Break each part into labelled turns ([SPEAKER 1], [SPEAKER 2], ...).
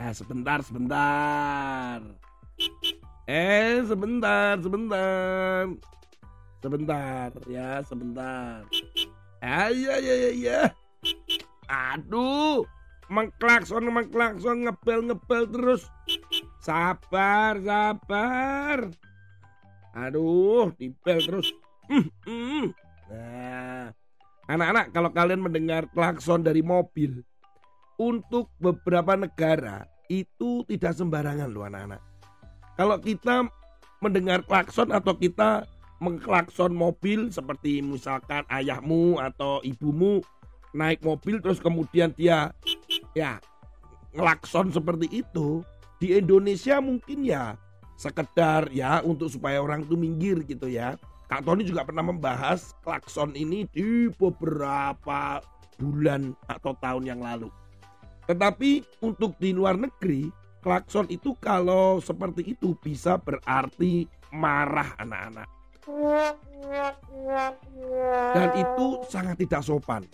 [SPEAKER 1] Eh, sebentar, sebentar. Eh, sebentar, sebentar. Sebentar, ya, sebentar. Ah, iya, iya, iya, iya. Aduh, mengklakson, mengklakson, ngebel, ngebel terus. Sabar, sabar. Aduh, dibel terus. Hmm, hmm. Nah, anak-anak kalau kalian mendengar klakson dari mobil, untuk beberapa negara itu tidak sembarangan loh anak-anak. Kalau kita mendengar klakson atau kita mengklakson mobil seperti misalkan ayahmu atau ibumu naik mobil terus kemudian dia ya ngelakson seperti itu di Indonesia mungkin ya sekedar ya untuk supaya orang itu minggir gitu ya. Kak Tony juga pernah membahas klakson ini di beberapa bulan atau tahun yang lalu. Tetapi untuk di luar negeri, klakson itu kalau seperti itu bisa berarti marah anak-anak. Dan itu sangat tidak sopan.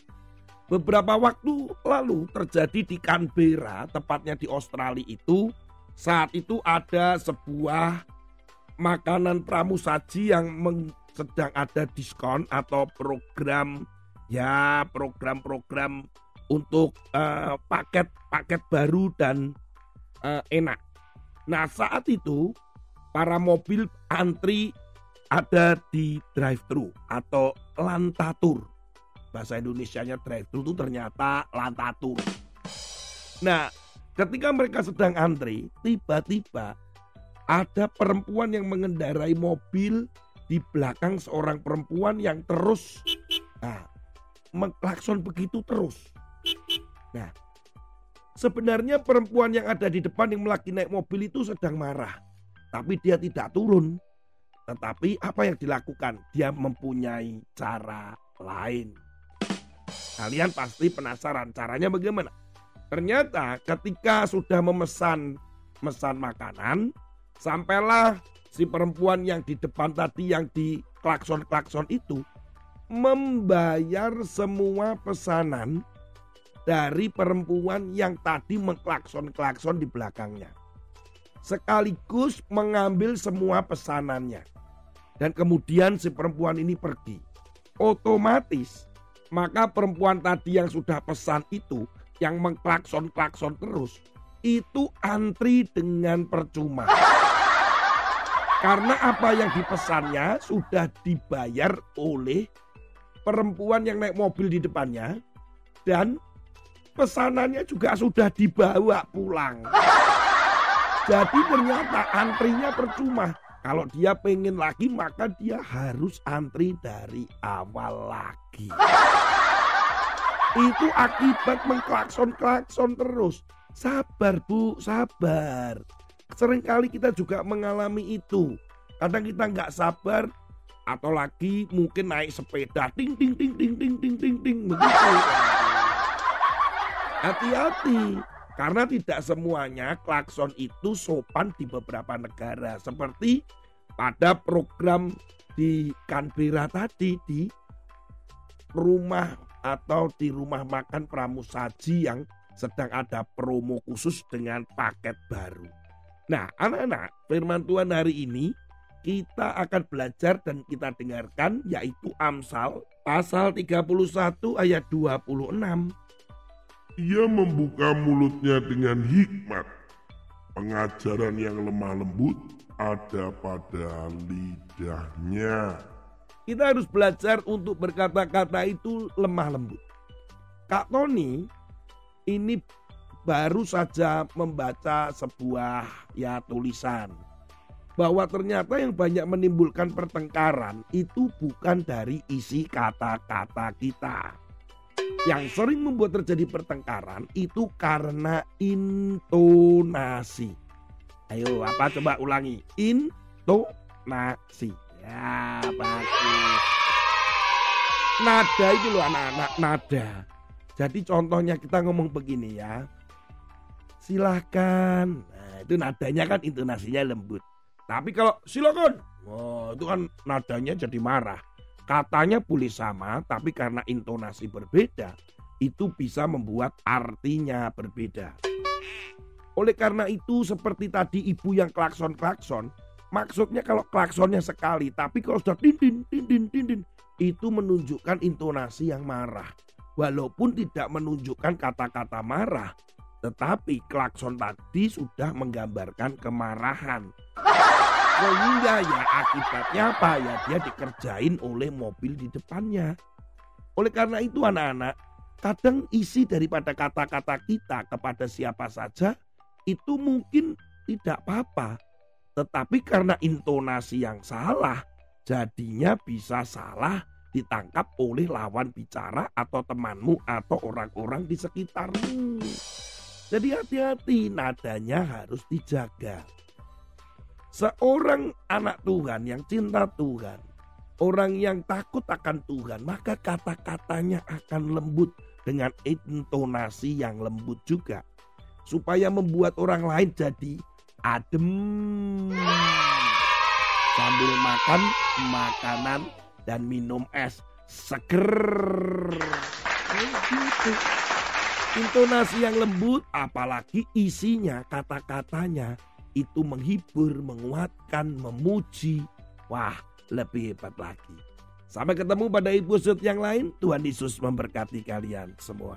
[SPEAKER 1] Beberapa waktu lalu terjadi di Canberra, tepatnya di Australia itu, saat itu ada sebuah makanan pramusaji yang sedang ada diskon atau program ya program-program untuk paket-paket uh, baru dan uh, enak. Nah saat itu para mobil antri ada di drive-thru atau lantatur. Bahasa Indonesia-nya drive-thru itu ternyata lantatur. Nah ketika mereka sedang antri, tiba-tiba ada perempuan yang mengendarai mobil di belakang seorang perempuan yang terus nah, mengklakson begitu terus. Nah, sebenarnya perempuan yang ada di depan yang lagi naik mobil itu sedang marah. Tapi dia tidak turun. Tetapi apa yang dilakukan? Dia mempunyai cara lain. Kalian pasti penasaran caranya bagaimana? Ternyata ketika sudah memesan mesan makanan, sampailah si perempuan yang di depan tadi yang di klakson-klakson itu membayar semua pesanan dari perempuan yang tadi mengklakson-klakson di belakangnya. Sekaligus mengambil semua pesanannya. Dan kemudian si perempuan ini pergi. Otomatis maka perempuan tadi yang sudah pesan itu yang mengklakson-klakson terus itu antri dengan percuma. Karena apa yang dipesannya sudah dibayar oleh perempuan yang naik mobil di depannya dan pesanannya juga sudah dibawa pulang. Jadi ternyata antrinya percuma. Kalau dia pengen lagi maka dia harus antri dari awal lagi. Itu akibat mengklakson-klakson terus. Sabar bu, sabar. Seringkali kita juga mengalami itu. Kadang kita nggak sabar atau lagi mungkin naik sepeda ting ting ting ting ting ting ting ting begitu. Hati-hati, karena tidak semuanya klakson itu sopan di beberapa negara. Seperti pada program di Canberra tadi di rumah atau di rumah makan pramusaji yang sedang ada promo khusus dengan paket baru. Nah, anak-anak, firman Tuhan hari ini kita akan belajar dan kita dengarkan yaitu Amsal pasal 31 ayat 26.
[SPEAKER 2] Ia membuka mulutnya dengan hikmat. Pengajaran yang lemah lembut ada pada lidahnya.
[SPEAKER 1] Kita harus belajar untuk berkata-kata itu lemah lembut. Kak Tony ini baru saja membaca sebuah ya tulisan bahwa ternyata yang banyak menimbulkan pertengkaran itu bukan dari isi kata-kata kita yang sering membuat terjadi pertengkaran itu karena intonasi. Ayo, apa coba ulangi? Intonasi. Ya, bagus. Nada itu loh anak-anak, nada. Jadi contohnya kita ngomong begini ya. Silahkan. Nah, itu nadanya kan intonasinya lembut. Tapi kalau silakan, wah itu kan nadanya jadi marah. Katanya boleh sama, tapi karena intonasi berbeda, itu bisa membuat artinya berbeda. Oleh karena itu seperti tadi ibu yang klakson-klakson, maksudnya kalau klaksonnya sekali, tapi kalau sudah din din din din itu menunjukkan intonasi yang marah. Walaupun tidak menunjukkan kata-kata marah, tetapi klakson tadi sudah menggambarkan kemarahan. Sehingga ya akibatnya apa ya dia dikerjain oleh mobil di depannya. Oleh karena itu anak-anak, kadang isi daripada kata-kata kita kepada siapa saja itu mungkin tidak apa-apa. Tetapi karena intonasi yang salah, jadinya bisa salah ditangkap oleh lawan bicara atau temanmu atau orang-orang di sekitarmu. Jadi hati-hati nadanya harus dijaga. Seorang anak Tuhan yang cinta Tuhan, orang yang takut akan Tuhan, maka kata-katanya akan lembut dengan intonasi yang lembut juga supaya membuat orang lain jadi adem sambil makan makanan dan minum es seger gitu. intonasi yang lembut apalagi isinya kata-katanya itu menghibur menguatkan memuji. Wah lebih hebat lagi. Sampai ketemu pada episode yang lain. Tuhan Yesus memberkati kalian semua.